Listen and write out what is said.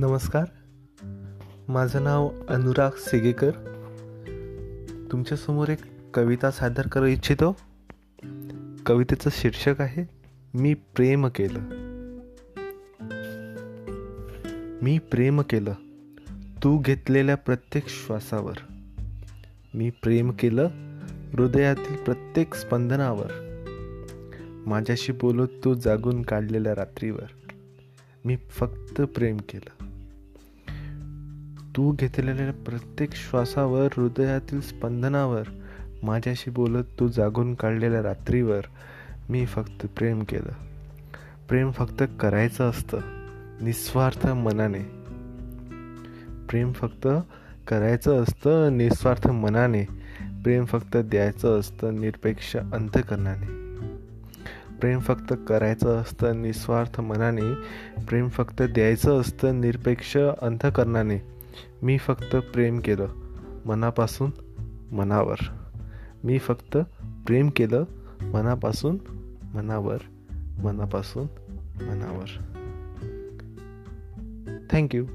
नमस्कार. माझं नाव अनुराग सेगेकर. तुमच्यासमोर एक कविता सादर करू इच्छितो. कवितेचं शीर्षक आहे मी प्रेम केलं. मी प्रेम केलं. तू घेतलेल्या प्रत्येक श्वासावर. मी प्रेम केलं हृदयातील प्रत्येक स्पंदनावर. माझ्याशी बोलत तू जागून काढलेल्या रात्रीवर. मी फक्त प्रेम केलं. तू घेतलेल्या प्रत्येक श्वासावर हृदयातील स्पंदनावर माझ्याशी बोलत तू जागून काढलेल्या रात्रीवर मी फक्त प्रेम केलं. प्रेम फक्त करायचं असतं निस्वार्थ मनाने. प्रेम फक्त करायचं असतं निस्वार्थ मनाने. प्रेम फक्त द्यायचं असतं निरपेक्ष अंतकरणाने. प्रेम फक्त करायचं असतं निस्वार्थ मनाने. प्रेम फक्त द्यायचं असतं निरपेक्ष अंतकरणाने. मी फक्त प्रेम केलं मनापासून मनावर. मी फक्त प्रेम केलं मनापासून मनावर. मनापासून मनावर. थँक्यू